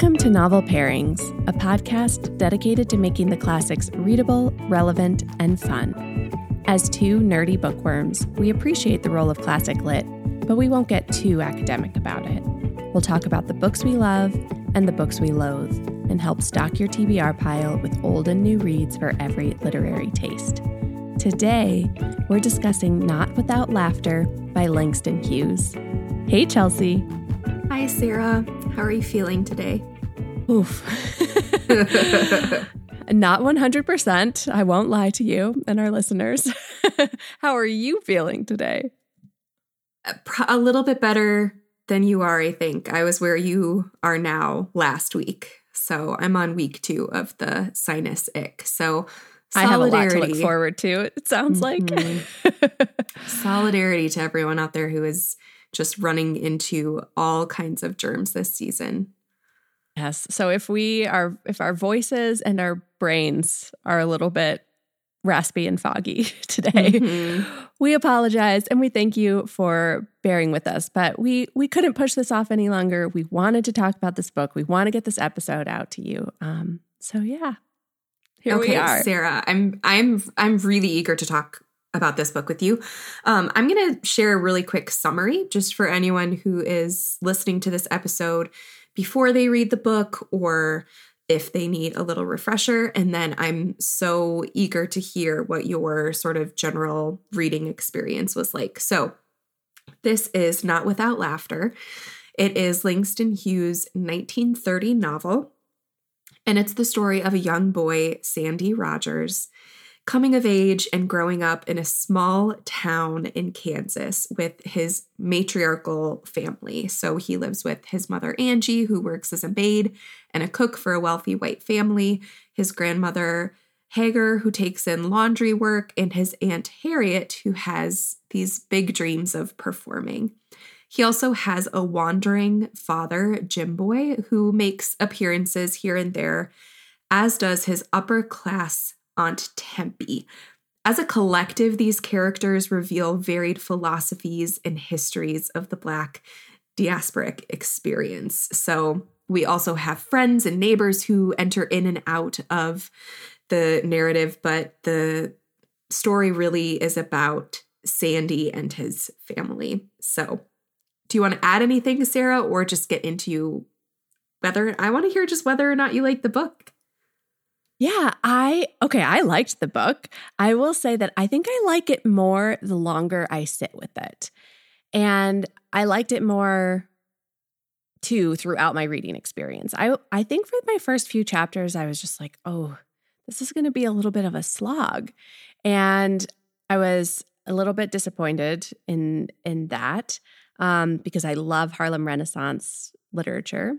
Welcome to Novel Pairings, a podcast dedicated to making the classics readable, relevant, and fun. As two nerdy bookworms, we appreciate the role of classic lit, but we won't get too academic about it. We'll talk about the books we love and the books we loathe, and help stock your TBR pile with old and new reads for every literary taste. Today, we're discussing Not Without Laughter by Langston Hughes. Hey, Chelsea. Hi, Sarah. How are you feeling today? Oof. Not 100%. I won't lie to you and our listeners. How are you feeling today? A little bit better than you are, I think. I was where you are now last week. So I'm on week two of the sinus ick. So I have a lot to look forward to, it sounds mm-hmm. like. solidarity to everyone out there who is just running into all kinds of germs this season. Yes. So if we are if our voices and our brains are a little bit raspy and foggy today, mm-hmm. we apologize and we thank you for bearing with us. But we we couldn't push this off any longer. We wanted to talk about this book. We want to get this episode out to you. Um, so yeah. Here okay, we are. Sarah, I'm I'm I'm really eager to talk about this book with you. Um, I'm going to share a really quick summary just for anyone who is listening to this episode before they read the book or if they need a little refresher. And then I'm so eager to hear what your sort of general reading experience was like. So, this is Not Without Laughter. It is Langston Hughes' 1930 novel, and it's the story of a young boy, Sandy Rogers coming of age and growing up in a small town in Kansas with his matriarchal family. So he lives with his mother, Angie, who works as a maid and a cook for a wealthy white family, his grandmother, Hagar, who takes in laundry work, and his Aunt Harriet, who has these big dreams of performing. He also has a wandering father, Jim Boy, who makes appearances here and there, as does his upper class Aunt Tempe. As a collective, these characters reveal varied philosophies and histories of the Black diasporic experience. So we also have friends and neighbors who enter in and out of the narrative, but the story really is about Sandy and his family. So, do you want to add anything, Sarah, or just get into whether I want to hear just whether or not you like the book? Yeah, I okay, I liked the book. I will say that I think I like it more the longer I sit with it. And I liked it more too throughout my reading experience. I I think for my first few chapters I was just like, "Oh, this is going to be a little bit of a slog." And I was a little bit disappointed in in that um, because I love Harlem Renaissance literature.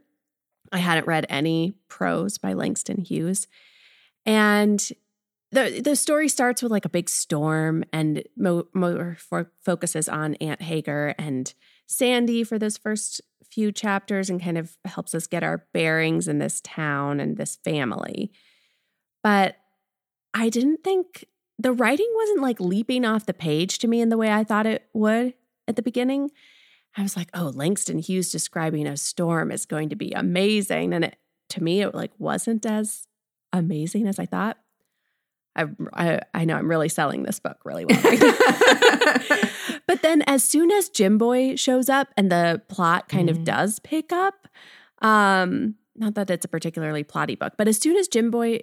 I hadn't read any prose by Langston Hughes. And the the story starts with like a big storm and more, more focuses on Aunt Hagar and Sandy for those first few chapters and kind of helps us get our bearings in this town and this family. But I didn't think the writing wasn't like leaping off the page to me in the way I thought it would at the beginning. I was like, "Oh, Langston Hughes describing a storm is going to be amazing." And it to me it like wasn't as amazing as I thought. I, I, I know I'm really selling this book really well. but then, as soon as Jim Boy shows up and the plot kind mm. of does pick up, um, not that it's a particularly plotty book, but as soon as Jim Boy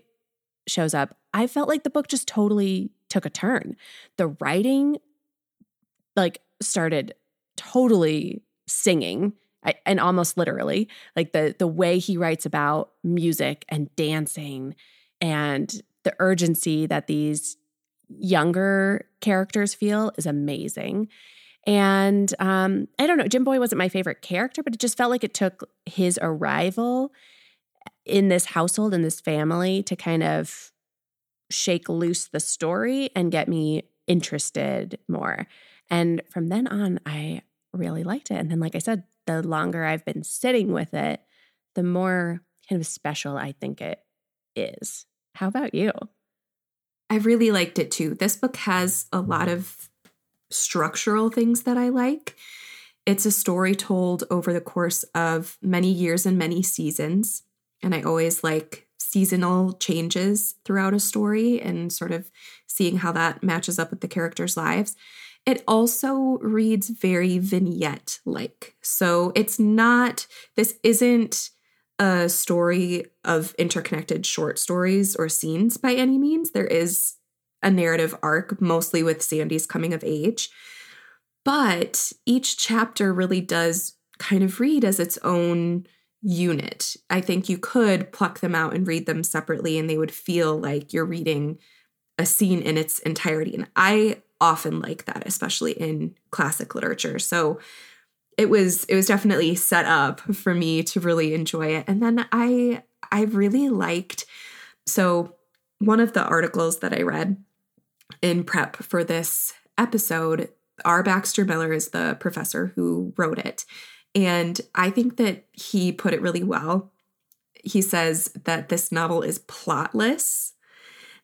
shows up, I felt like the book just totally took a turn. The writing, like, started totally singing and almost literally like the the way he writes about music and dancing and the urgency that these younger characters feel is amazing. And um, i don't know jim boy wasn't my favorite character but it just felt like it took his arrival in this household in this family to kind of shake loose the story and get me interested more. And from then on i really liked it. And then like i said the longer I've been sitting with it, the more kind of special I think it is. How about you? I really liked it too. This book has a lot of structural things that I like. It's a story told over the course of many years and many seasons. and I always like seasonal changes throughout a story and sort of seeing how that matches up with the characters' lives. It also reads very vignette like. So it's not, this isn't a story of interconnected short stories or scenes by any means. There is a narrative arc, mostly with Sandy's coming of age. But each chapter really does kind of read as its own unit. I think you could pluck them out and read them separately, and they would feel like you're reading a scene in its entirety. And I often like that, especially in classic literature. So it was it was definitely set up for me to really enjoy it. And then I I really liked so one of the articles that I read in prep for this episode, R. Baxter Miller is the professor who wrote it. And I think that he put it really well. He says that this novel is plotless.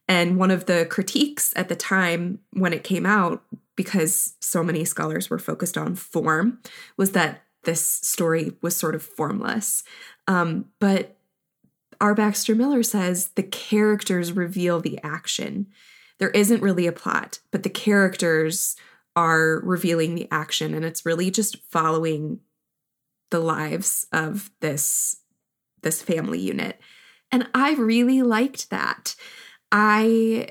And one of the critiques at the time when it came out, because so many scholars were focused on form, was that this story was sort of formless. Um, but R. Baxter Miller says the characters reveal the action. There isn't really a plot, but the characters are revealing the action, and it's really just following the lives of this this family unit and i really liked that i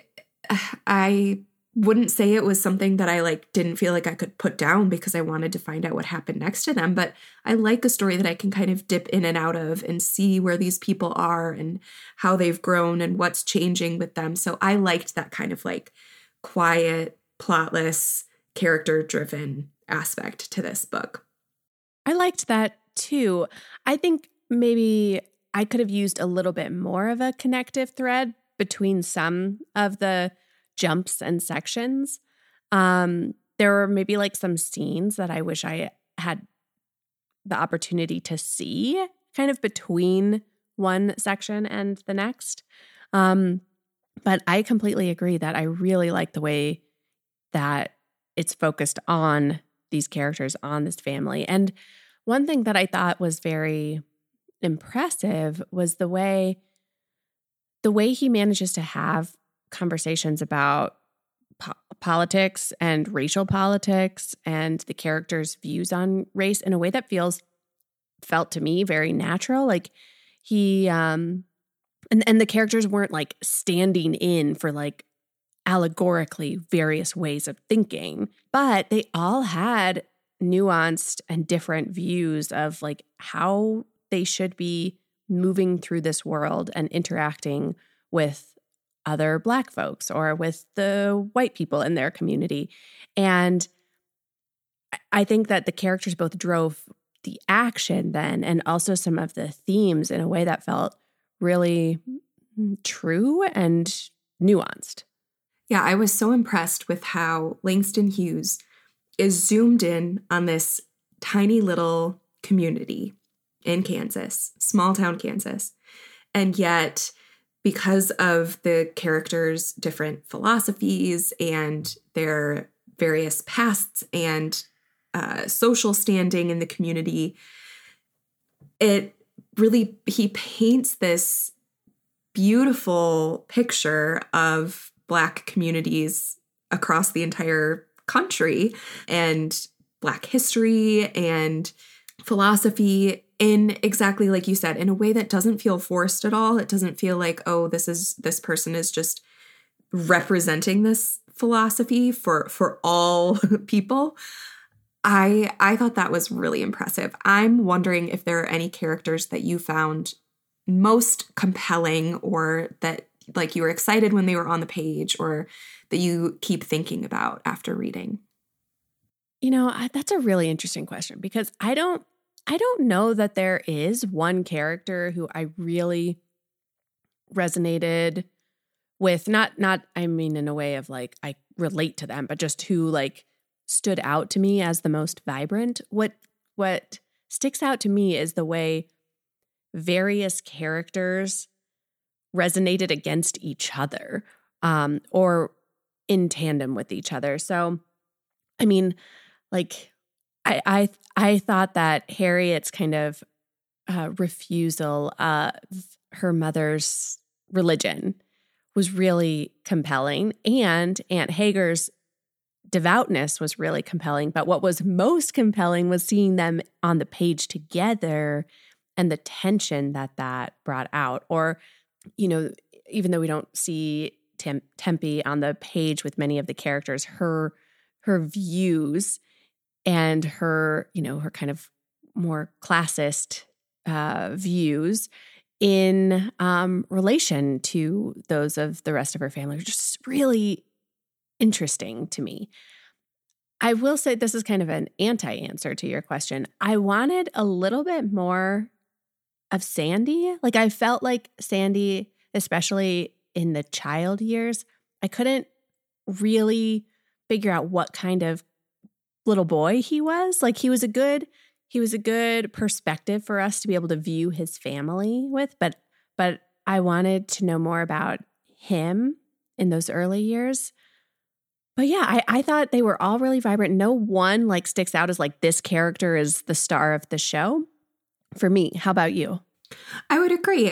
i wouldn't say it was something that i like didn't feel like i could put down because i wanted to find out what happened next to them but i like a story that i can kind of dip in and out of and see where these people are and how they've grown and what's changing with them so i liked that kind of like quiet plotless character driven aspect to this book I liked that too. I think maybe I could have used a little bit more of a connective thread between some of the jumps and sections. Um, there were maybe like some scenes that I wish I had the opportunity to see kind of between one section and the next. Um, but I completely agree that I really like the way that it's focused on these characters on this family. And one thing that I thought was very impressive was the way the way he manages to have conversations about po- politics and racial politics and the characters' views on race in a way that feels felt to me very natural. Like he um and and the characters weren't like standing in for like allegorically various ways of thinking, but they all had nuanced and different views of like how they should be moving through this world and interacting with other black folks or with the white people in their community. And I think that the characters both drove the action then and also some of the themes in a way that felt really true and nuanced. Yeah, I was so impressed with how Langston Hughes is zoomed in on this tiny little community in Kansas, small town Kansas. And yet, because of the characters' different philosophies and their various pasts and uh, social standing in the community, it really, he paints this beautiful picture of Black communities across the entire country and Black history and philosophy in exactly like you said, in a way that doesn't feel forced at all. It doesn't feel like, oh, this is this person is just representing this philosophy for for all people. I I thought that was really impressive. I'm wondering if there are any characters that you found most compelling or that like you were excited when they were on the page or that you keep thinking about after reading? You know, that's a really interesting question because I don't I don't know that there is one character who I really resonated with not not I mean in a way of like I relate to them but just who like stood out to me as the most vibrant what what sticks out to me is the way various characters resonated against each other um, or in tandem with each other. So, I mean, like, I I I thought that Harriet's kind of uh, refusal of her mother's religion was really compelling. And Aunt Hagar's devoutness was really compelling. But what was most compelling was seeing them on the page together and the tension that that brought out. Or, you know, even though we don't see Tem- Tempe on the page with many of the characters, her her views and her, you know, her kind of more classist uh, views in um, relation to those of the rest of her family are just really interesting to me. I will say this is kind of an anti answer to your question. I wanted a little bit more of Sandy. Like, I felt like Sandy, especially in the child years, I couldn't really figure out what kind of little boy he was. Like, he was a good he was a good perspective for us to be able to view his family with, but but I wanted to know more about him in those early years. But yeah, I, I thought they were all really vibrant. No one like sticks out as like this character is the star of the show. For me, how about you? I would agree.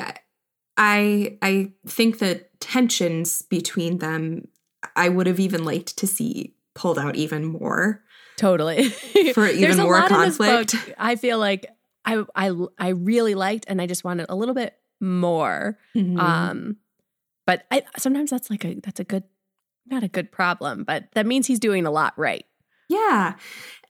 I I think the tensions between them I would have even liked to see pulled out even more. Totally. For even more conflict. I feel like I I I really liked and I just wanted a little bit more. Mm-hmm. Um but I sometimes that's like a that's a good not a good problem, but that means he's doing a lot right. Yeah.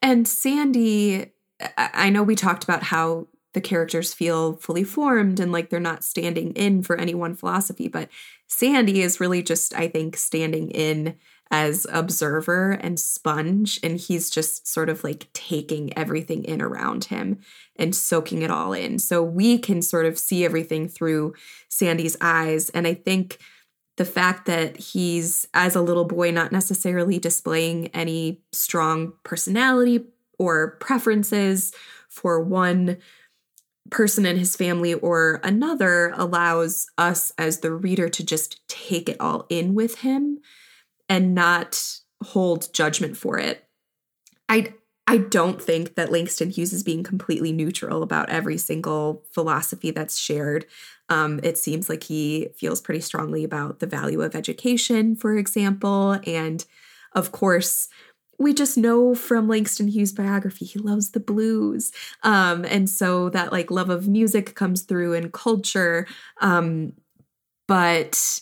And Sandy I know we talked about how the characters feel fully formed and like they're not standing in for any one philosophy, but Sandy is really just I think standing in as observer and sponge and he's just sort of like taking everything in around him and soaking it all in. So we can sort of see everything through sandy's eyes. And i think the fact that he's as a little boy not necessarily displaying any strong personality or preferences for one person in his family or another allows us as the reader to just take it all in with him and not hold judgment for it. I I don't think that Langston Hughes is being completely neutral about every single philosophy that's shared. Um, it seems like he feels pretty strongly about the value of education, for example. And of course, we just know from Langston Hughes' biography, he loves the blues. Um, and so that like love of music comes through in culture. Um, but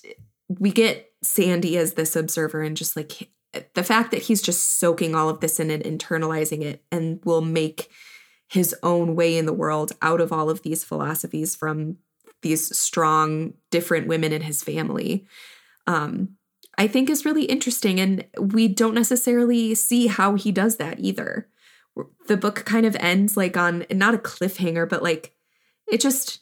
we get Sandy as this observer and just like the fact that he's just soaking all of this in and internalizing it and will make his own way in the world out of all of these philosophies from these strong different women in his family um, i think is really interesting. And we don't necessarily see how he does that either. The book kind of ends like on not a cliffhanger but like it just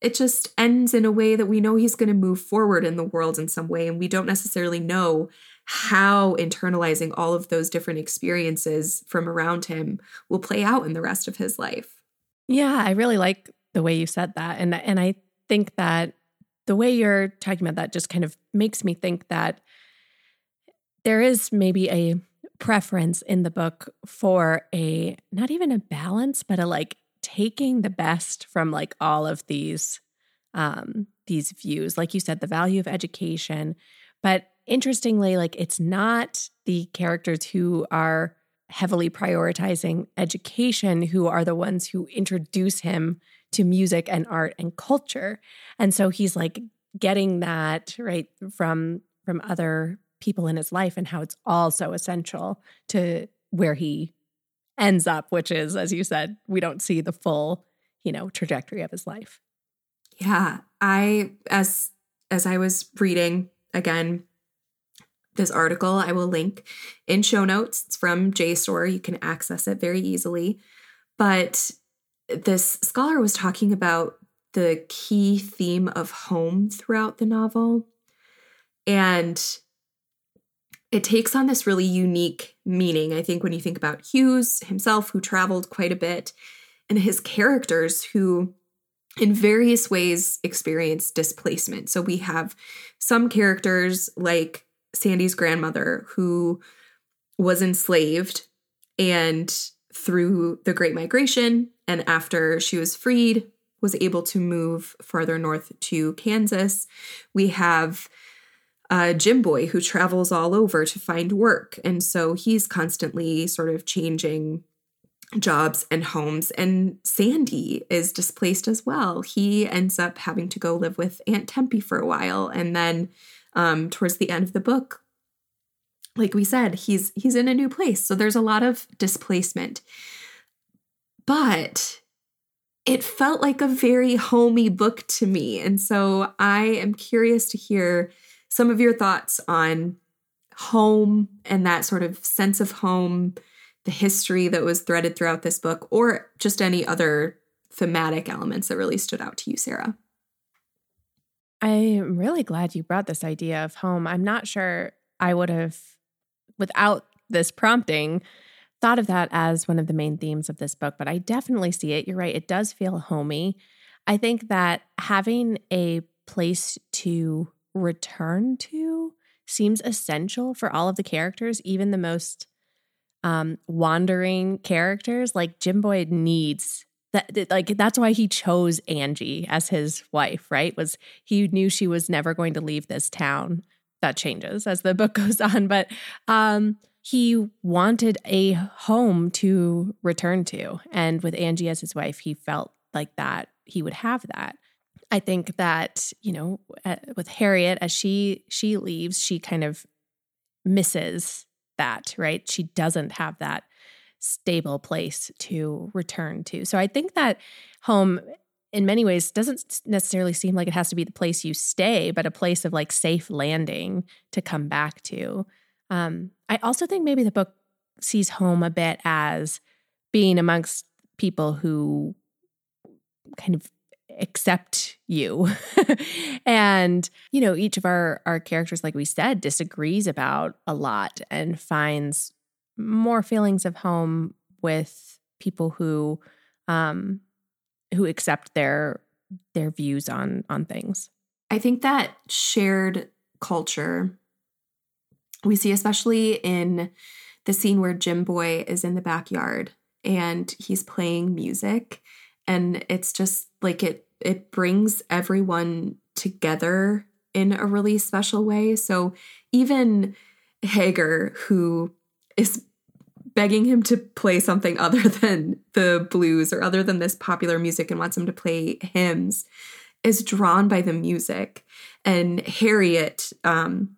it just ends in a way that we know he's going to move forward in the world in some way. And we don't necessarily know how internalizing all of those different experiences from around him will play out in the rest of his life. Yeah, I really like the way you said that. And, and I think that the way you're talking about that just kind of makes me think that there is maybe a preference in the book for a not even a balance, but a like taking the best from like all of these um these views. Like you said the value of education. But interestingly like it's not the characters who are heavily prioritizing education who are the ones who introduce him to music and art and culture. And so he's like getting that right from from other people in his life and how it's all so essential to where he ends up, which is, as you said, we don't see the full, you know, trajectory of his life. Yeah. I, as, as I was reading again, this article I will link in show notes. It's from JSTOR. You can access it very easily. But this scholar was talking about the key theme of home throughout the novel. And it takes on this really unique meaning. I think when you think about Hughes himself, who traveled quite a bit, and his characters who, in various ways, experience displacement. So we have some characters like Sandy's grandmother who was enslaved and through the Great Migration and after she was freed was able to move farther north to Kansas. We have uh, Jim Boy who travels all over to find work. And so he's constantly sort of changing jobs and homes. And Sandy is displaced as well. He ends up having to go live with Aunt Tempe for a while. And then um, towards the end of the book, like we said, he's he's in a new place. So there's a lot of displacement. But it felt like a very homey book to me. And so I am curious to hear some of your thoughts on home and that sort of sense of home, the history that was threaded throughout this book, or just any other thematic elements that really stood out to you, Sarah. I'm really glad you brought this idea of home. I'm not sure I would have, without this prompting, thought of that as one of the main themes of this book, but I definitely see it. You're right, it does feel homey. I think that having a place to return to seems essential for all of the characters, even the most um, wandering characters. Like Jim Boy needs that like that's why he chose Angie as his wife, right? Was he knew she was never going to leave this town. That changes as the book goes on, but um he wanted a home to return to. And with Angie as his wife, he felt like that he would have that. I think that, you know, with Harriet as she she leaves, she kind of misses that, right? She doesn't have that stable place to return to. So I think that home in many ways doesn't necessarily seem like it has to be the place you stay, but a place of like safe landing to come back to. Um, I also think maybe the book sees home a bit as being amongst people who kind of accept you. And you know each of our our characters like we said disagrees about a lot and finds more feelings of home with people who um who accept their their views on on things. I think that shared culture we see especially in the scene where Jim Boy is in the backyard and he's playing music and it's just like it it brings everyone together in a really special way. So even Hagar who is begging him to play something other than the blues or other than this popular music and wants him to play hymns is drawn by the music and Harriet um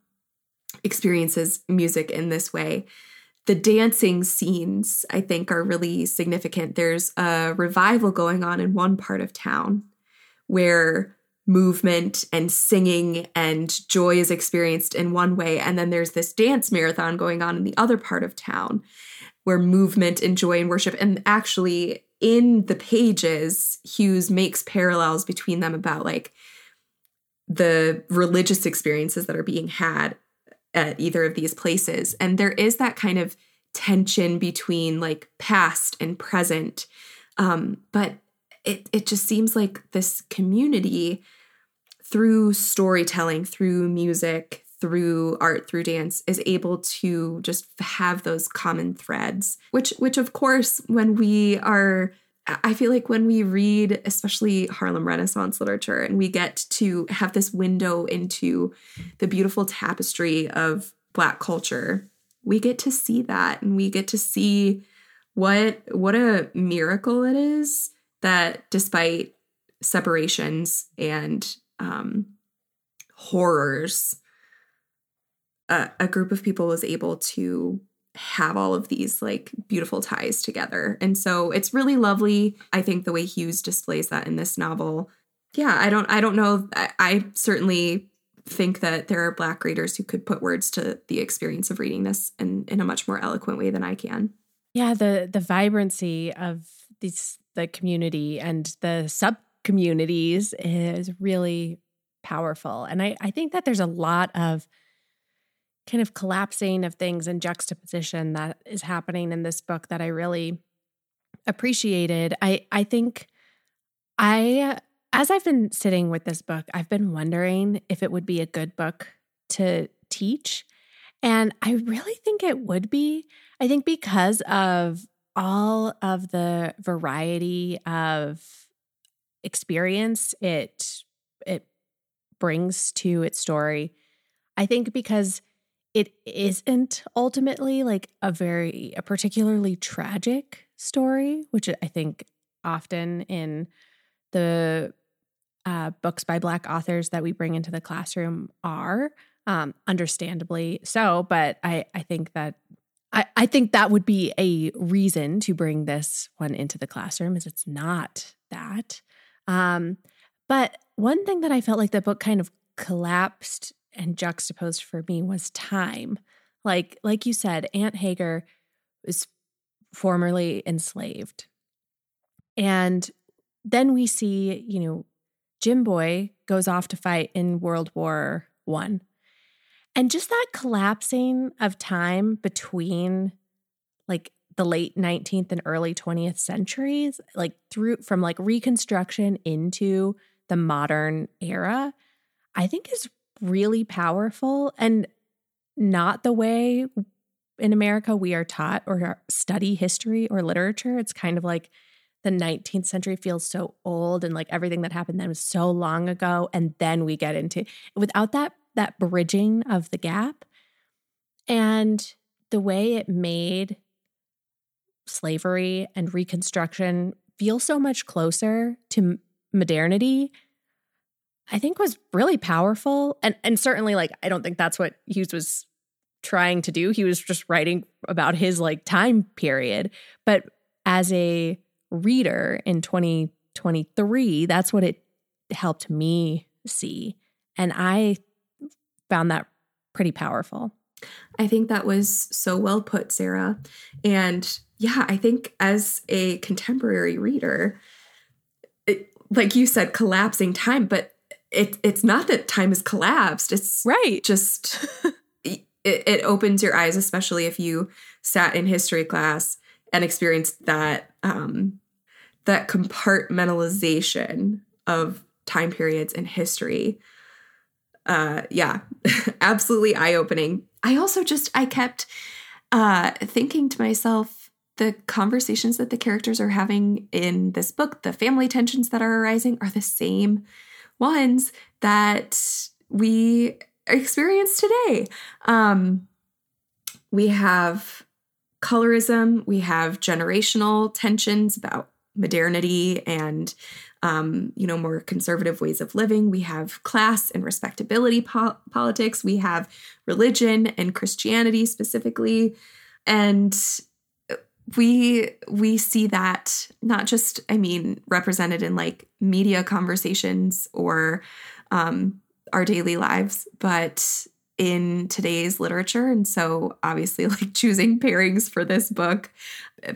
experiences music in this way. The dancing scenes, I think, are really significant. There's a revival going on in one part of town where movement and singing and joy is experienced in one way. And then there's this dance marathon going on in the other part of town where movement and joy and worship. And actually, in the pages, Hughes makes parallels between them about like the religious experiences that are being had at either of these places. And there is that kind of tension between like past and present. Um, but it it just seems like this community through storytelling, through music, through art, through dance is able to just have those common threads, which which of course when we are I feel like when we read, especially Harlem Renaissance literature, and we get to have this window into the beautiful tapestry of Black culture, we get to see that and we get to see what what a miracle it is that despite separations and um, horrors, a, a group of people was able to have all of these like beautiful ties together. And so it's really lovely. I think the way Hughes displays that in this novel. Yeah, I don't I don't know. I, I certainly think that there are black readers who could put words to the experience of reading this in, in a much more eloquent way than I can. Yeah, the the vibrancy of these the community and the sub communities is really powerful. And I, I think that there's a lot of kind of collapsing of things and juxtaposition that is happening in this book that I really appreciated. I I think I as I've been sitting with this book, I've been wondering if it would be a good book to teach. And I really think it would be. I think because of all of the variety of experience it it brings to its story. I think because it isn't ultimately like a very a particularly tragic story, which I think often in the uh, books by Black authors that we bring into the classroom are, um, understandably so. But I, I think that I, I think that would be a reason to bring this one into the classroom, is it's not that. Um, but one thing that I felt like the book kind of collapsed and juxtaposed for me was time. Like like you said, Aunt Hagar was formerly enslaved. And then we see, you know, Jim Boy goes off to fight in World War 1. And just that collapsing of time between like the late 19th and early 20th centuries, like through from like reconstruction into the modern era, I think is really powerful and not the way in America we are taught or study history or literature. It's kind of like the 19th century feels so old and like everything that happened then was so long ago and then we get into without that that bridging of the gap and the way it made slavery and reconstruction feel so much closer to modernity I think was really powerful. And and certainly like I don't think that's what Hughes was trying to do. He was just writing about his like time period. But as a reader in 2023, that's what it helped me see. And I found that pretty powerful. I think that was so well put, Sarah. And yeah, I think as a contemporary reader, it, like you said, collapsing time, but it it's not that time has collapsed. It's right. Just it, it opens your eyes, especially if you sat in history class and experienced that um, that compartmentalization of time periods in history. Uh, yeah, absolutely eye opening. I also just I kept uh, thinking to myself the conversations that the characters are having in this book, the family tensions that are arising, are the same ones that we experience today. Um, we have colorism, we have generational tensions about modernity and um, you know more conservative ways of living. We have class and respectability po- politics. We have religion and christianity specifically. And we we see that not just i mean represented in like media conversations or um, our daily lives but in today's literature. And so obviously like choosing pairings for this book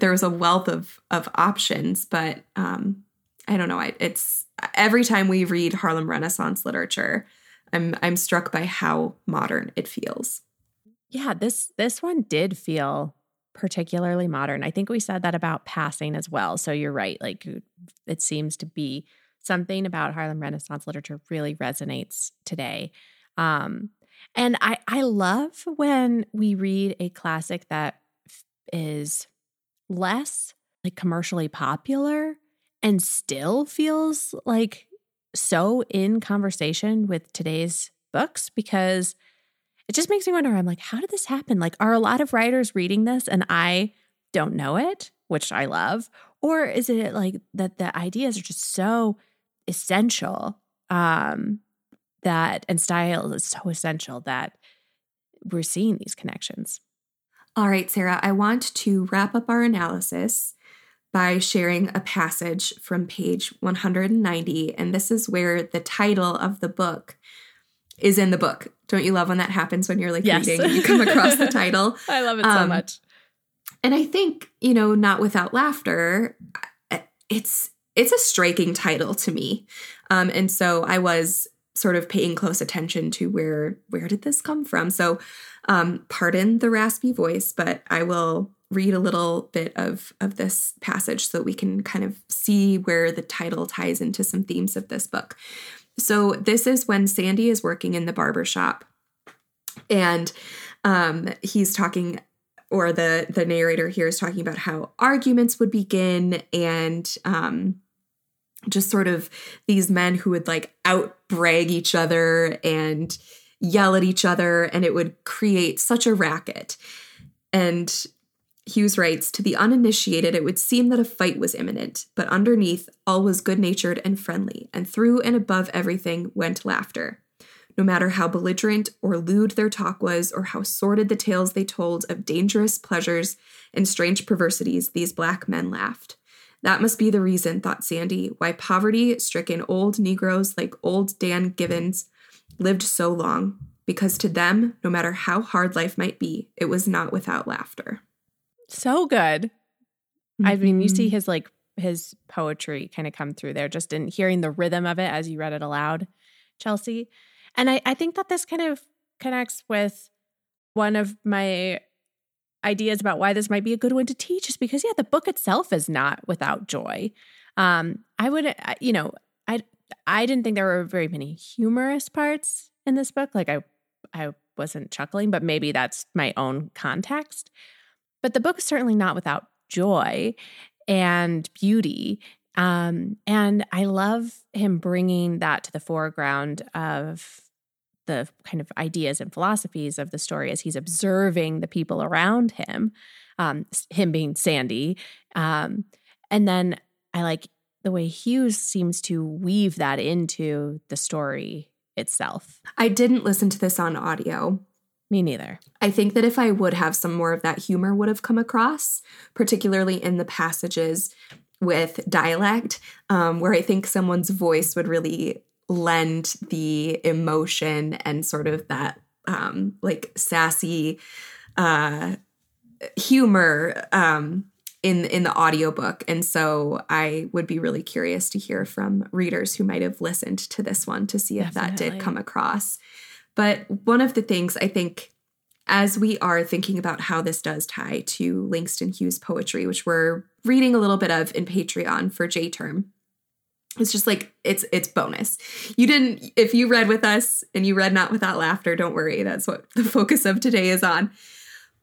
there was a wealth of of options but um i don't know I, it's every time we read harlem renaissance literature i'm i'm struck by how modern it feels yeah this this one did feel particularly modern. I think we said that about passing as well. So you're right. Like it seems to be something about Harlem Renaissance literature really resonates today. Um, and I, I love when we read a classic that is less like commercially popular and still feels like so in conversation with today's books because it just makes me wonder I'm like, how did this happen? Like, are a lot of writers reading this and I don't know it, which I love? Or is it like that the ideas are just so essential um, that, and style is so essential that we're seeing these connections? All right, Sarah, I want to wrap up our analysis by sharing a passage from page 190. And this is where the title of the book is in the book. Don't you love when that happens when you're like yes. reading and you come across the title? I love it so um, much. And I think, you know, not without laughter, it's it's a striking title to me. Um, and so I was sort of paying close attention to where where did this come from? So um, pardon the raspy voice, but I will read a little bit of of this passage so we can kind of see where the title ties into some themes of this book. So this is when Sandy is working in the barber shop and um, he's talking or the the narrator here is talking about how arguments would begin and um, just sort of these men who would like out brag each other and yell at each other, and it would create such a racket. And Hughes writes To the uninitiated, it would seem that a fight was imminent, but underneath, all was good natured and friendly, and through and above everything went laughter. No matter how belligerent or lewd their talk was, or how sordid the tales they told of dangerous pleasures and strange perversities, these black men laughed. That must be the reason, thought Sandy, why poverty stricken old Negroes like old Dan Givens lived so long, because to them, no matter how hard life might be, it was not without laughter. So good. Mm-hmm. I mean, you see mm-hmm. his like his poetry kind of come through there just in hearing the rhythm of it as you read it aloud, Chelsea. And I, I think that this kind of connects with one of my ideas about why this might be a good one to teach is because yeah the book itself is not without joy um i would you know i i didn't think there were very many humorous parts in this book like i i wasn't chuckling but maybe that's my own context but the book is certainly not without joy and beauty um and i love him bringing that to the foreground of the kind of ideas and philosophies of the story as he's observing the people around him, um, him being Sandy. Um, and then I like the way Hughes seems to weave that into the story itself. I didn't listen to this on audio. Me neither. I think that if I would have some more of that humor would have come across, particularly in the passages with dialect, um, where I think someone's voice would really lend the emotion and sort of that um, like sassy uh, humor um, in in the audiobook and so i would be really curious to hear from readers who might have listened to this one to see if Definitely. that did come across but one of the things i think as we are thinking about how this does tie to langston hughes poetry which we're reading a little bit of in patreon for j term it's just like it's it's bonus. You didn't if you read with us and you read not without laughter don't worry that's what the focus of today is on.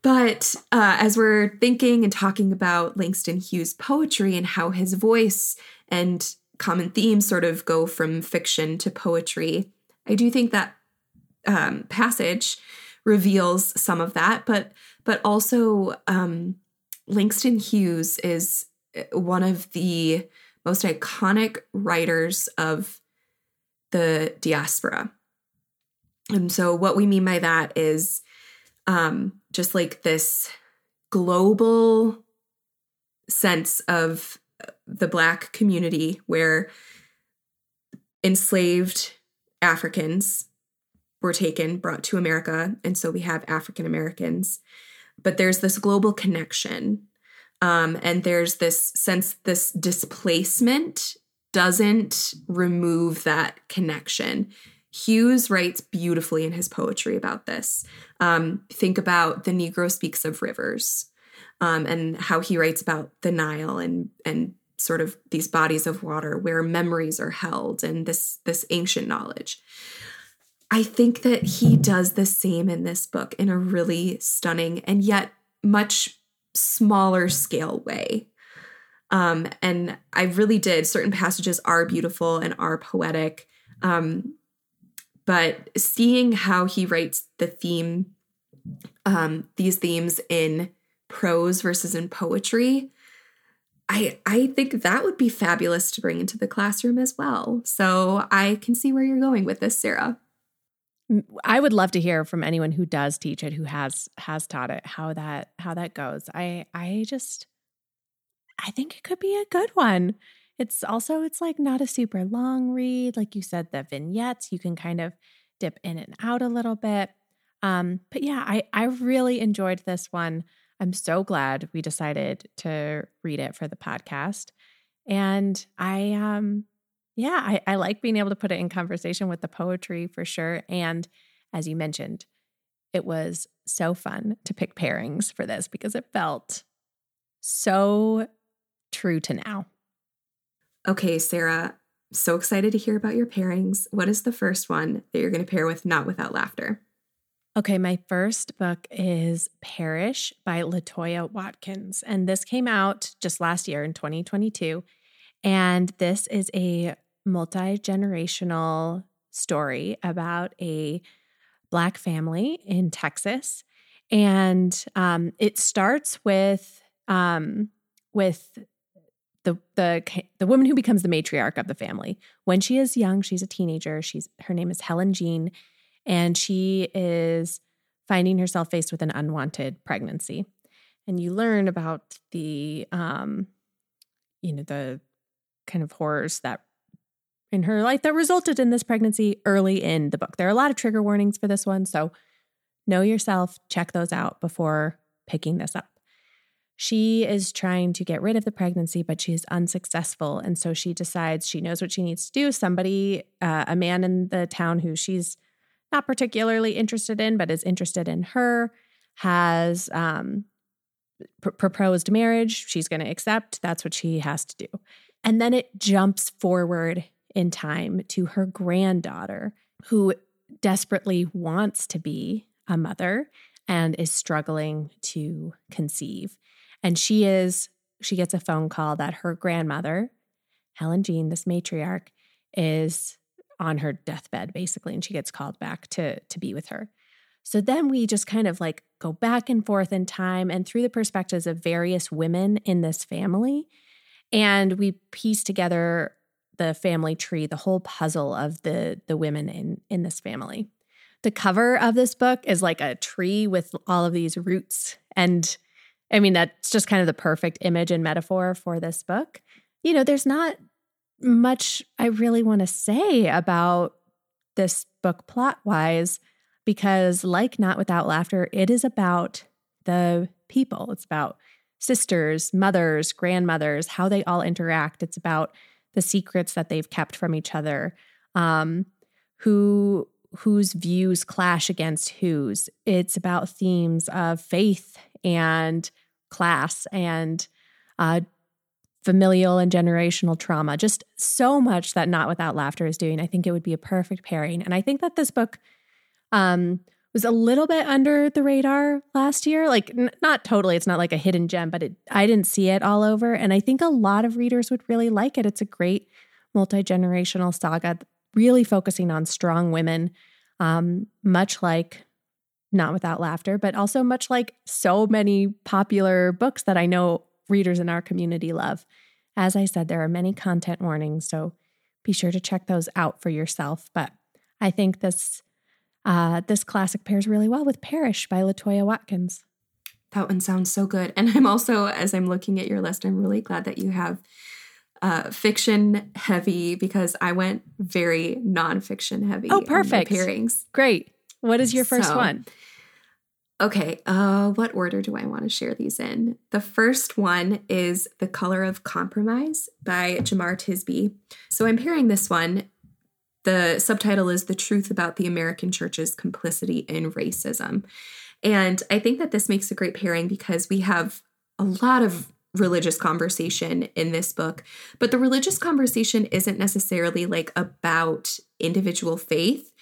But uh, as we're thinking and talking about langston hughes poetry and how his voice and common themes sort of go from fiction to poetry i do think that um, passage reveals some of that but but also um, langston hughes is uh, one of the most iconic writers of the diaspora. And so, what we mean by that is um, just like this global sense of the Black community where enslaved Africans were taken, brought to America. And so we have African Americans. But there's this global connection um, and there's this sense this displacement doesn't remove that connection. Hughes writes beautifully in his poetry about this. Um, think about The Negro Speaks of Rivers um, and how he writes about the Nile and, and sort of these bodies of water where memories are held and this, this ancient knowledge. I think that he does the same in this book in a really stunning and yet much smaller scale way. Um, and I really did. Certain passages are beautiful and are poetic. Um, but seeing how he writes the theme, um, these themes in prose versus in poetry, I I think that would be fabulous to bring into the classroom as well. So I can see where you're going with this, Sarah. I would love to hear from anyone who does teach it, who has has taught it, how that how that goes. I I just I think it could be a good one. It's also it's like not a super long read, like you said. The vignettes you can kind of dip in and out a little bit. Um, but yeah, I I really enjoyed this one. I'm so glad we decided to read it for the podcast, and I um yeah, I, I like being able to put it in conversation with the poetry for sure. And as you mentioned, it was so fun to pick pairings for this because it felt so true to now. Okay, Sarah, so excited to hear about your pairings. What is the first one that you're going to pair with Not Without Laughter? Okay, my first book is Perish by Latoya Watkins. And this came out just last year in 2022. And this is a multi generational story about a Black family in Texas. And um, it starts with um, with the the the woman who becomes the matriarch of the family. When she is young, she's a teenager. She's her name is Helen Jean, and she is finding herself faced with an unwanted pregnancy. And you learn about the um, you know the kind of horrors that in her life that resulted in this pregnancy early in the book. There are a lot of trigger warnings for this one, so know yourself, check those out before picking this up. She is trying to get rid of the pregnancy, but she is unsuccessful. And so she decides she knows what she needs to do. Somebody, uh, a man in the town who she's not particularly interested in, but is interested in her, has um, pr- proposed marriage. She's going to accept. That's what she has to do. And then it jumps forward in time to her granddaughter, who desperately wants to be a mother and is struggling to conceive. And she is, she gets a phone call that her grandmother, Helen Jean, this matriarch, is on her deathbed, basically, and she gets called back to, to be with her. So then we just kind of like go back and forth in time and through the perspectives of various women in this family. And we piece together the family tree, the whole puzzle of the the women in in this family. The cover of this book is like a tree with all of these roots and I mean, that's just kind of the perfect image and metaphor for this book. You know, there's not much I really want to say about this book plot wise, because like Not Without Laughter, it is about the people. It's about sisters, mothers, grandmothers, how they all interact. It's about the secrets that they've kept from each other, um, who whose views clash against whose. It's about themes of faith and class and uh, familial and generational trauma. Just so much that Not Without Laughter is doing. I think it would be a perfect pairing. And I think that this book um, was a little bit under the radar last year. Like, n- not totally. It's not like a hidden gem, but it, I didn't see it all over. And I think a lot of readers would really like it. It's a great multi generational saga, really focusing on strong women, um, much like not Without Laughter, but also much like so many popular books that I know readers in our community love. As I said, there are many content warnings, so be sure to check those out for yourself. But I think this uh, this classic pairs really well with Perish by Latoya Watkins. That one sounds so good. And I'm also, as I'm looking at your list, I'm really glad that you have uh, fiction heavy because I went very nonfiction heavy. Oh, perfect. pairings. Great. What is your first so, one? Okay, uh, what order do I want to share these in? The first one is The Color of Compromise by Jemar Tisby. So I'm pairing this one. The subtitle is The Truth About the American Church's Complicity in Racism. And I think that this makes a great pairing because we have a lot of religious conversation in this book, but the religious conversation isn't necessarily like about individual faith.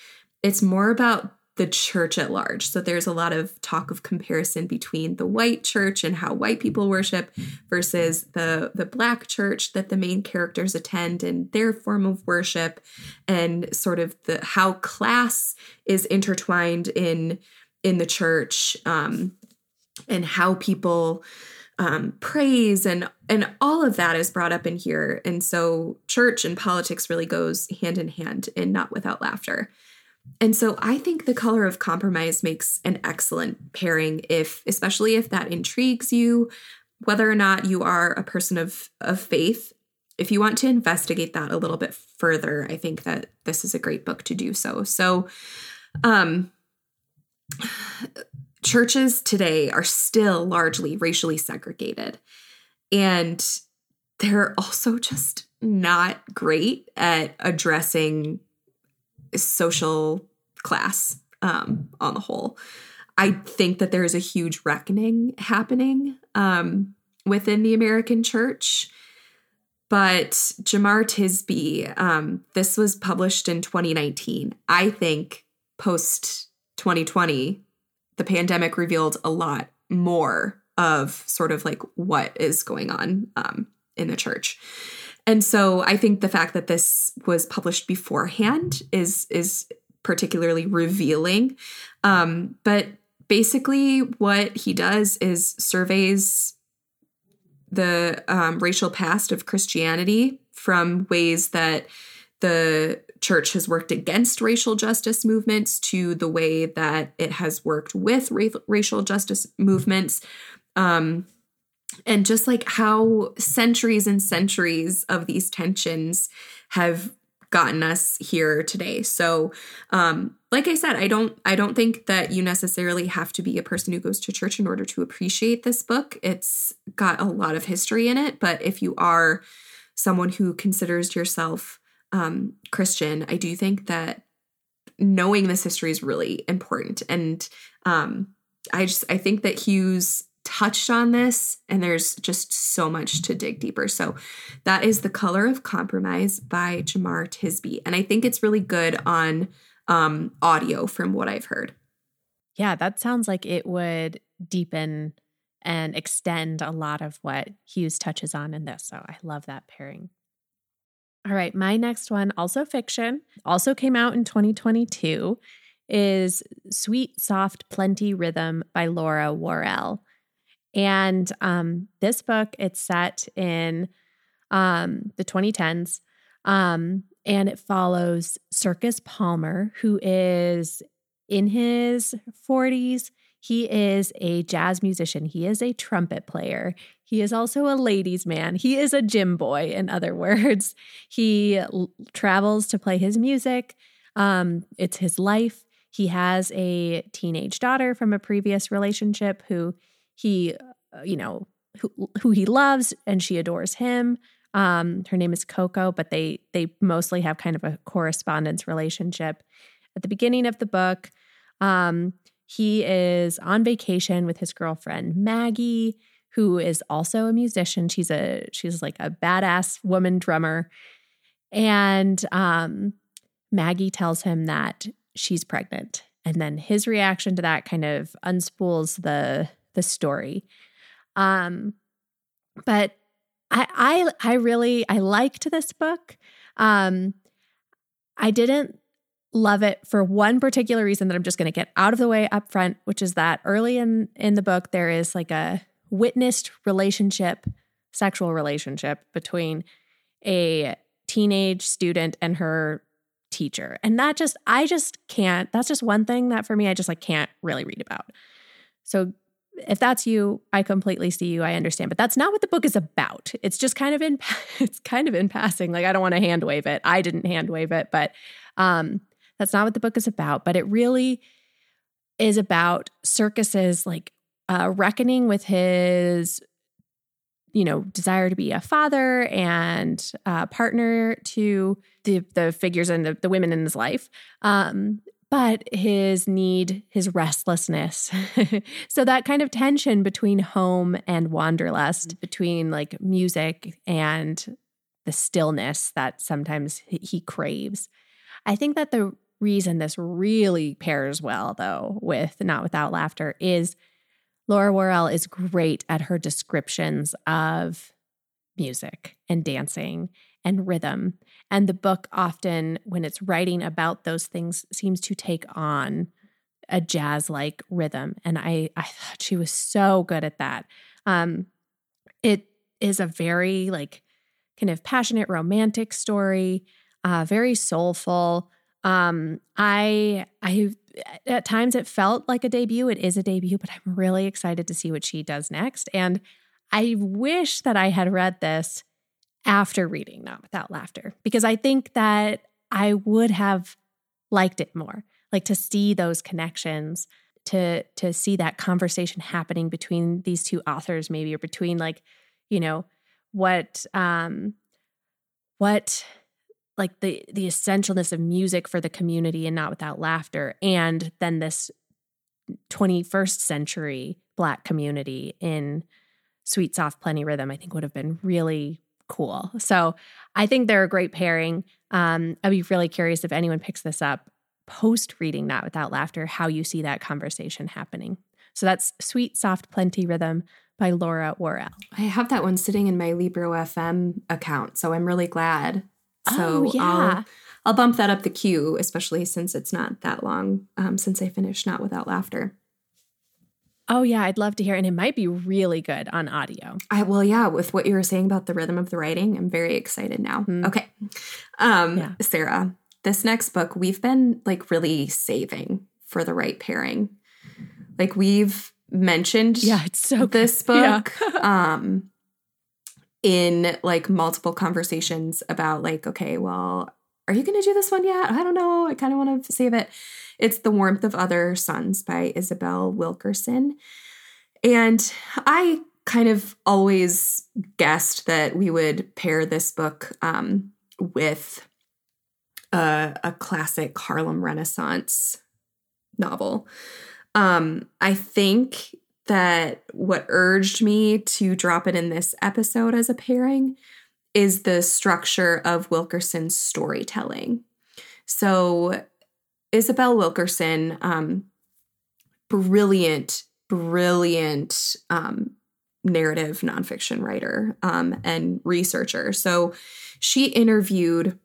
It's more about the church at large. So there's a lot of talk of comparison between the white church and how white people worship versus the the black church that the main characters attend and their form of worship and sort of the how class is intertwined in in the church um, and how people um, praise and and all of that is brought up in here and so church and politics really goes hand in hand and not without laughter and so I think the color of compromise makes an excellent pairing if especially if that intrigues you whether or not you are a person of of faith if you want to investigate that a little bit further I think that this is a great book to do so. So um churches today are still largely racially segregated and they're also just not great at addressing social class um, on the whole. I think that there is a huge reckoning happening um, within the American church. But Jemar Tisby, um, this was published in 2019. I think post 2020, the pandemic revealed a lot more of sort of like what is going on um, in the church. And so I think the fact that this was published beforehand is is particularly revealing. Um, but basically, what he does is surveys the um, racial past of Christianity from ways that the church has worked against racial justice movements to the way that it has worked with ra- racial justice movements. Um, and just like how centuries and centuries of these tensions have gotten us here today. So, um, like I said, I don't I don't think that you necessarily have to be a person who goes to church in order to appreciate this book. It's got a lot of history in it, but if you are someone who considers yourself um, Christian, I do think that knowing this history is really important. And um, I just I think that Hughes touched on this and there's just so much to dig deeper. So that is The Color of Compromise by Jemar Tisby. And I think it's really good on um, audio from what I've heard. Yeah, that sounds like it would deepen and extend a lot of what Hughes touches on in this. So I love that pairing. All right, my next one, also fiction, also came out in 2022, is Sweet, Soft, Plenty Rhythm by Laura Warrell. And um, this book, it's set in um, the 2010s. Um, and it follows Circus Palmer, who is in his 40s. He is a jazz musician. He is a trumpet player. He is also a ladies' man. He is a Jim Boy, in other words. He l- travels to play his music. Um, it's his life. He has a teenage daughter from a previous relationship who he, uh, you know, who, who he loves and she adores him. Um, her name is Coco, but they they mostly have kind of a correspondence relationship. At the beginning of the book, um, he is on vacation with his girlfriend Maggie, who is also a musician. She's a she's like a badass woman drummer, and um, Maggie tells him that she's pregnant, and then his reaction to that kind of unspools the the story. Um, but I I I really I liked this book. Um, I didn't love it for one particular reason that I'm just going to get out of the way up front, which is that early in in the book there is like a witnessed relationship, sexual relationship between a teenage student and her teacher. And that just I just can't that's just one thing that for me I just like can't really read about. So if that's you, I completely see you. I understand, but that's not what the book is about. It's just kind of in it's kind of in passing. Like I don't want to hand wave it. I didn't hand wave it, but um that's not what the book is about, but it really is about Circus's like uh reckoning with his you know desire to be a father and a partner to the the figures and the, the women in his life um but his need, his restlessness. so that kind of tension between home and wanderlust, mm-hmm. between like music and the stillness that sometimes he craves. I think that the reason this really pairs well, though, with Not Without Laughter is Laura Warrell is great at her descriptions of music and dancing and rhythm. And the book often, when it's writing about those things, seems to take on a jazz like rhythm. And I, I thought she was so good at that. Um, it is a very like kind of passionate romantic story, uh, very soulful. Um, I, I, at times it felt like a debut. It is a debut, but I'm really excited to see what she does next. And I wish that I had read this after reading Not Without Laughter because I think that I would have liked it more. Like to see those connections, to to see that conversation happening between these two authors maybe or between like, you know, what um what like the the essentialness of music for the community and not without laughter and then this 21st century black community in sweet soft plenty rhythm i think would have been really cool. So I think they're a great pairing. Um, I'd be really curious if anyone picks this up post reading Not Without Laughter, how you see that conversation happening. So that's Sweet, Soft, Plenty Rhythm by Laura Warrell. I have that one sitting in my Libro FM account, so I'm really glad. So oh, yeah. I'll, I'll bump that up the queue, especially since it's not that long um, since I finished Not Without Laughter. Oh yeah, I'd love to hear, and it might be really good on audio. I well, yeah, with what you were saying about the rhythm of the writing, I'm very excited now. Mm. Okay, um, yeah. Sarah, this next book we've been like really saving for the right pairing. Like we've mentioned, yeah, it's so this book, yeah. um, in like multiple conversations about like, okay, well, are you going to do this one yet? I don't know. I kind of want to save it. It's The Warmth of Other Suns by Isabel Wilkerson. And I kind of always guessed that we would pair this book um, with a, a, classic Harlem Renaissance novel. Um, I think that what urged me to drop it in this episode as a pairing is the structure of Wilkerson's storytelling. So, Isabel Wilkerson, um, brilliant, brilliant um, narrative nonfiction writer um, and researcher. So, she interviewed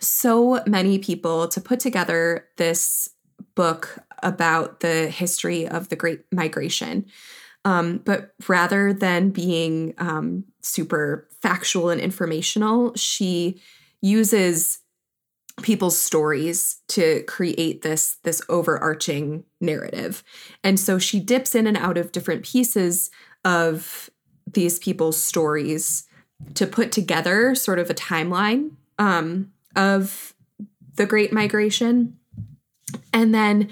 so many people to put together this book about the history of the Great Migration. Um, but rather than being um, super factual and informational, she uses people's stories to create this this overarching narrative and so she dips in and out of different pieces of these people's stories to put together sort of a timeline um, of the great migration and then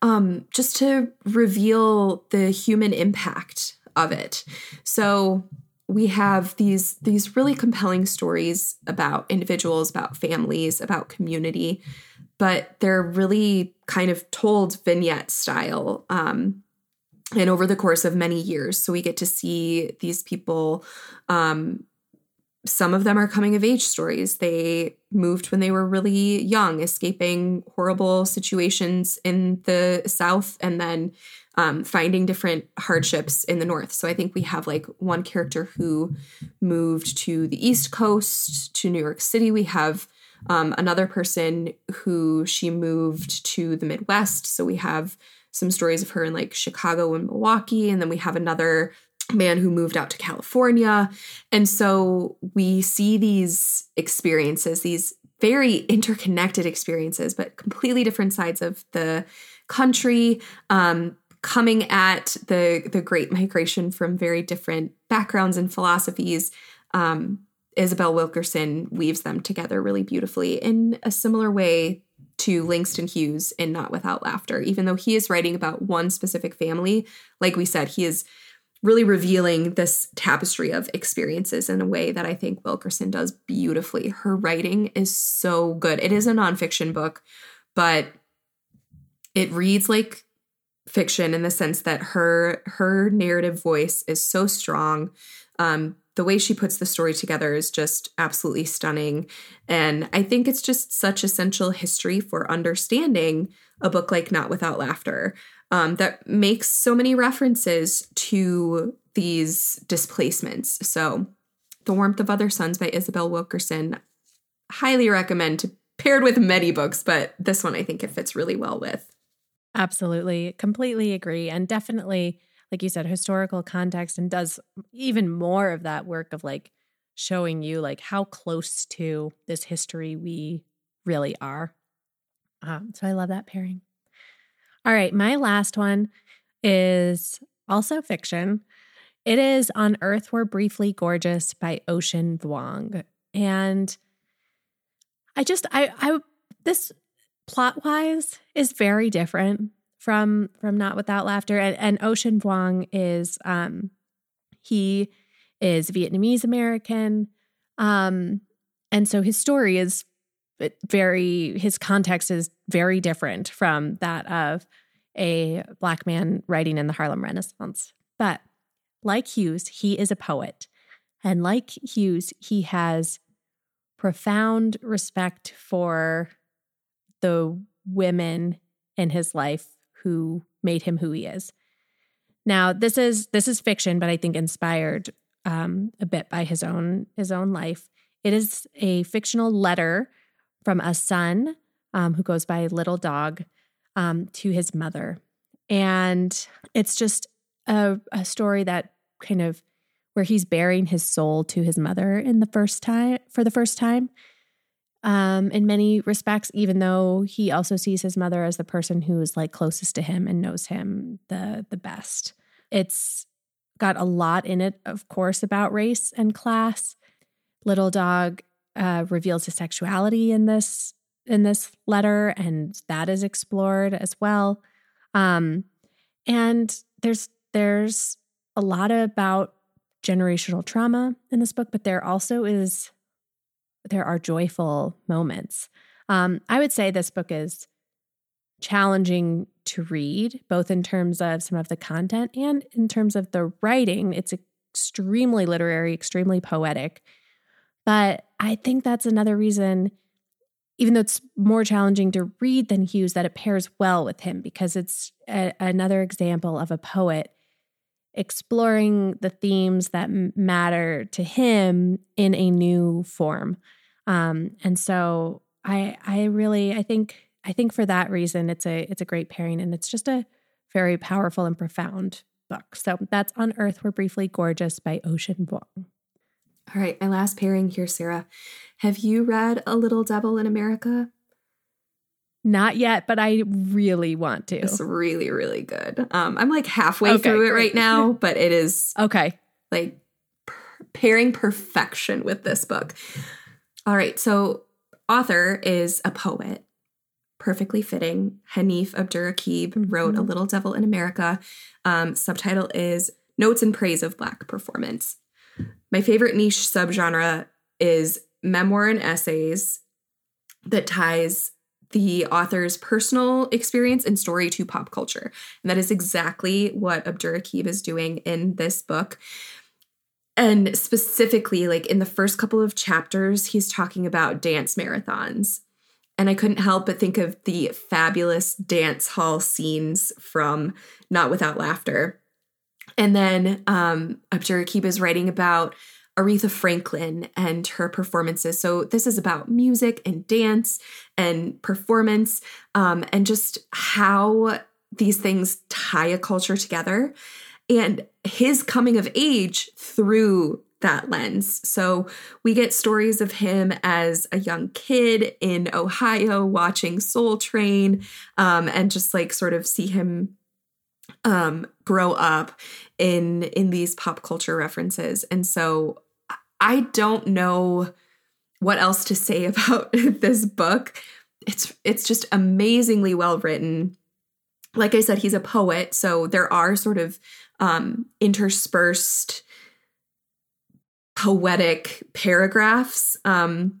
um, just to reveal the human impact of it. So we have these these really compelling stories about individuals, about families, about community, but they're really kind of told vignette style. Um, and over the course of many years, so we get to see these people um, some of them are coming of age stories. They moved when they were really young, escaping horrible situations in the South and then um, finding different hardships in the North. So I think we have like one character who moved to the East Coast, to New York City. We have um, another person who she moved to the Midwest. So we have some stories of her in like Chicago and Milwaukee. And then we have another man who moved out to California. And so we see these experiences, these very interconnected experiences, but completely different sides of the country, um, coming at the the Great Migration from very different backgrounds and philosophies. Um, Isabel Wilkerson weaves them together really beautifully in a similar way to Langston Hughes in Not Without Laughter. Even though he is writing about one specific family, like we said, he is really revealing this tapestry of experiences in a way that I think Wilkerson does beautifully. Her writing is so good. It is a nonfiction book, but it reads like fiction in the sense that her her narrative voice is so strong. Um, the way she puts the story together is just absolutely stunning. And I think it's just such essential history for understanding a book like Not Without Laughter um, that makes so many references to these displacements. So, The Warmth of Other Suns by Isabel Wilkerson, highly recommend to paired with many books, but this one I think it fits really well with. Absolutely. Completely agree. And definitely, like you said, historical context and does even more of that work of like showing you like how close to this history we really are. Um, so I love that pairing. All right, my last one is also fiction. It is On Earth We're Briefly Gorgeous by Ocean Vuong. And I just I I this plot wise is very different from from Not Without Laughter. And, and Ocean Vuong is um he is Vietnamese American. Um and so his story is very his context is very different from that of a black man writing in the Harlem Renaissance. But like Hughes, he is a poet. And like Hughes, he has profound respect for the women in his life who made him who he is. Now, this is this is fiction, but I think inspired um, a bit by his own his own life. It is a fictional letter from a son um, who goes by Little Dog um, to his mother, and it's just a, a story that kind of where he's bearing his soul to his mother in the first time for the first time um, in many respects, even though he also sees his mother as the person who is like closest to him and knows him the the best. It's got a lot in it, of course, about race and class. Little Dog uh, reveals his sexuality in this in this letter, and that is explored as well. Um, and there's there's a lot about generational trauma in this book, but there also is there are joyful moments. Um, I would say this book is challenging to read, both in terms of some of the content and in terms of the writing. It's extremely literary, extremely poetic. But I think that's another reason, even though it's more challenging to read than Hughes, that it pairs well with him because it's a, another example of a poet exploring the themes that matter to him in a new form. Um, and so I I really I think I think for that reason it's a it's a great pairing and it's just a very powerful and profound book. So that's On Earth We're Briefly Gorgeous by Ocean Vuong. All right, my last pairing here, Sarah. Have you read A Little Devil in America? Not yet, but I really want to. It's really, really good. Um, I'm like halfway okay, through it great. right now, but it is okay. Like pairing perfection with this book. All right. So, author is a poet. Perfectly fitting. Hanif Abdurraqib mm-hmm. wrote A Little Devil in America. Um, subtitle is Notes in Praise of Black Performance. My favorite niche subgenre is memoir and essays that ties the author's personal experience and story to pop culture. And that is exactly what Abdurraqib is doing in this book. And specifically, like in the first couple of chapters, he's talking about dance marathons. And I couldn't help but think of the fabulous dance hall scenes from Not Without Laughter. And then um, Abdurraqib is writing about Aretha Franklin and her performances. So this is about music and dance and performance um, and just how these things tie a culture together and his coming of age through that lens. So we get stories of him as a young kid in Ohio watching Soul Train um, and just like sort of see him um, grow up in in these pop culture references. And so I don't know what else to say about this book. It's it's just amazingly well written. Like I said, he's a poet, so there are sort of um, interspersed poetic paragraphs um,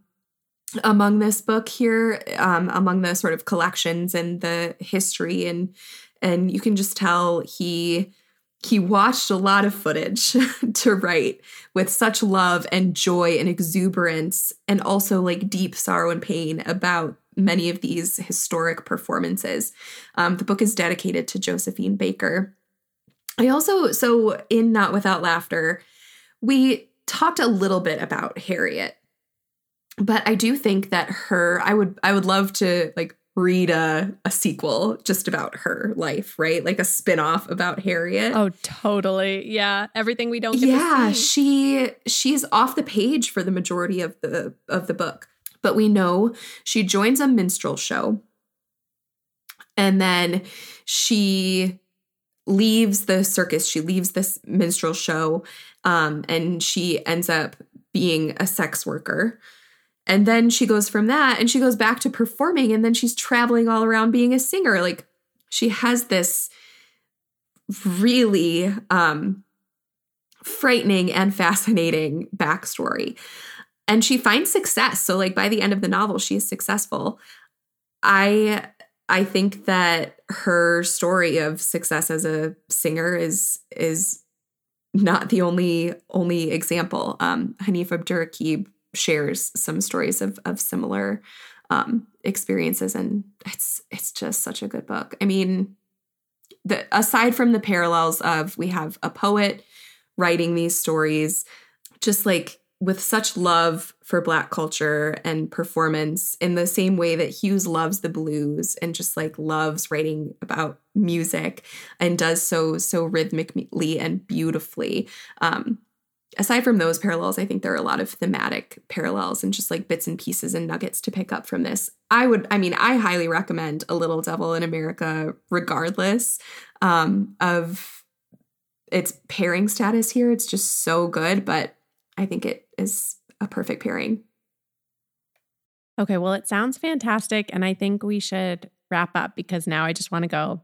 among this book here, um, among the sort of collections and the history, and and you can just tell he he watched a lot of footage to write with such love and joy and exuberance, and also like deep sorrow and pain about many of these historic performances. Um, the book is dedicated to Josephine Baker, I also, so in Not Without Laughter, we talked a little bit about Harriet, but I do think that her, I would, I would love to like read a, a sequel just about her life, right? Like a spin-off about Harriet. Oh, totally. Yeah. Everything we don't Yeah, she she's off the page for the majority of the of the book. But we know she joins a minstrel show. And then she leaves the circus, she leaves this minstrel show, um, and she ends up being a sex worker. And then she goes from that and she goes back to performing, and then she's traveling all around being a singer. Like she has this really um, frightening and fascinating backstory. And she finds success. So, like, by the end of the novel, she is successful. I I think that her story of success as a singer is is not the only only example. Um, Hanif Abdurraqib shares some stories of of similar um, experiences, and it's it's just such a good book. I mean, the aside from the parallels of we have a poet writing these stories, just like with such love for black culture and performance in the same way that Hughes loves the blues and just like loves writing about music and does so so rhythmically and beautifully. Um, aside from those parallels, I think there are a lot of thematic parallels and just like bits and pieces and nuggets to pick up from this. I would, I mean, I highly recommend A Little Devil in America, regardless um, of its pairing status here. It's just so good, but I think it is a perfect pairing. Okay, well, it sounds fantastic. And I think we should wrap up because now I just want to go.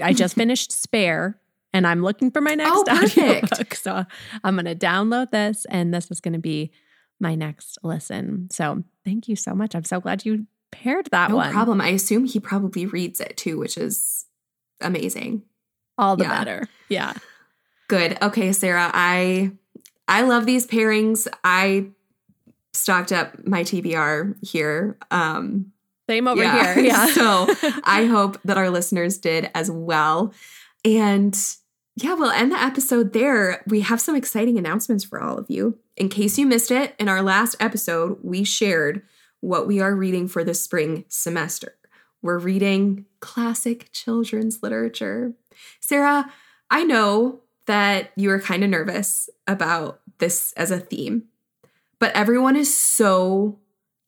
I just finished Spare and I'm looking for my next oh, audiobook. So I'm going to download this and this is going to be my next listen. So thank you so much. I'm so glad you paired that no one. No problem. I assume he probably reads it too, which is amazing. All the yeah. better. Yeah. Good. Okay, Sarah, I I love these pairings. I stocked up my TBR here. Um same over yeah. here. Yeah. so I hope that our listeners did as well. And yeah, we'll end the episode there. We have some exciting announcements for all of you. In case you missed it, in our last episode, we shared what we are reading for the spring semester. We're reading classic children's literature. Sarah, I know that you were kind of nervous about this as a theme, but everyone is so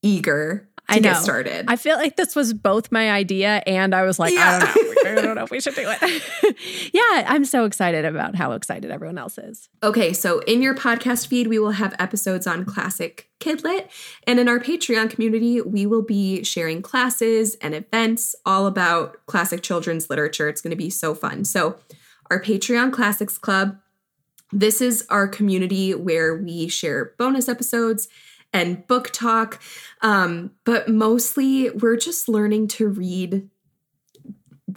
eager to I know. get started. I feel like this was both my idea and I was like, yeah. I don't know. I don't know if we should do it. yeah, I'm so excited about how excited everyone else is. Okay, so in your podcast feed, we will have episodes on classic kidlit. And in our Patreon community, we will be sharing classes and events all about classic children's literature. It's going to be so fun. So, our Patreon Classics Club, this is our community where we share bonus episodes and book talk. Um, but mostly we're just learning to read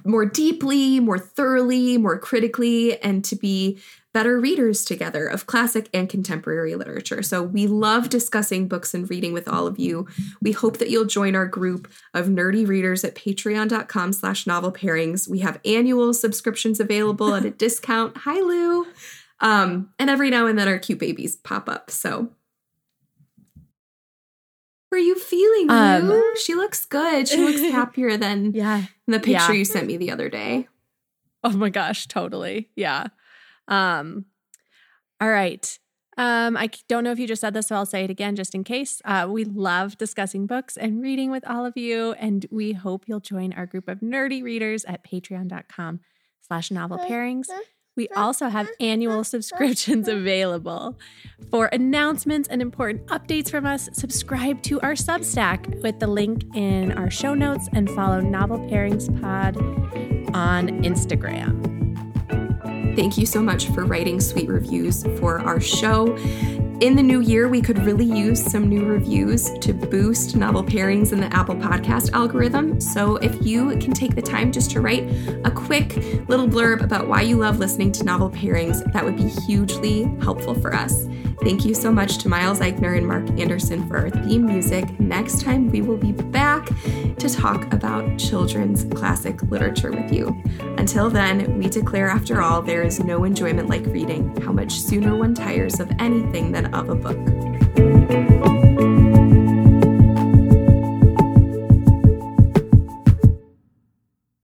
more deeply, more thoroughly, more critically, and to be better readers together of classic and contemporary literature. So we love discussing books and reading with all of you. We hope that you'll join our group of nerdy readers at patreon.com slash novel pairings. We have annual subscriptions available at a discount. Hi, Lou. Um, and every now and then our cute babies pop up. So are you feeling, um, She looks good. She looks happier than yeah. the picture yeah. you sent me the other day. Oh my gosh, totally. Yeah. Um, all right. Um, I don't know if you just said this, so I'll say it again just in case. Uh, we love discussing books and reading with all of you, and we hope you'll join our group of nerdy readers at patreon.com slash novel pairings. We also have annual subscriptions available. For announcements and important updates from us, subscribe to our Substack with the link in our show notes and follow Novel Pairings Pod on Instagram. Thank you so much for writing sweet reviews for our show in the new year, we could really use some new reviews to boost novel pairings in the Apple Podcast algorithm. So, if you can take the time just to write a quick little blurb about why you love listening to novel pairings, that would be hugely helpful for us. Thank you so much to Miles Eichner and Mark Anderson for our theme music. Next time, we will be back to talk about children's classic literature with you. Until then, we declare, after all, there is no enjoyment like reading, how much sooner one tires of anything than of a book.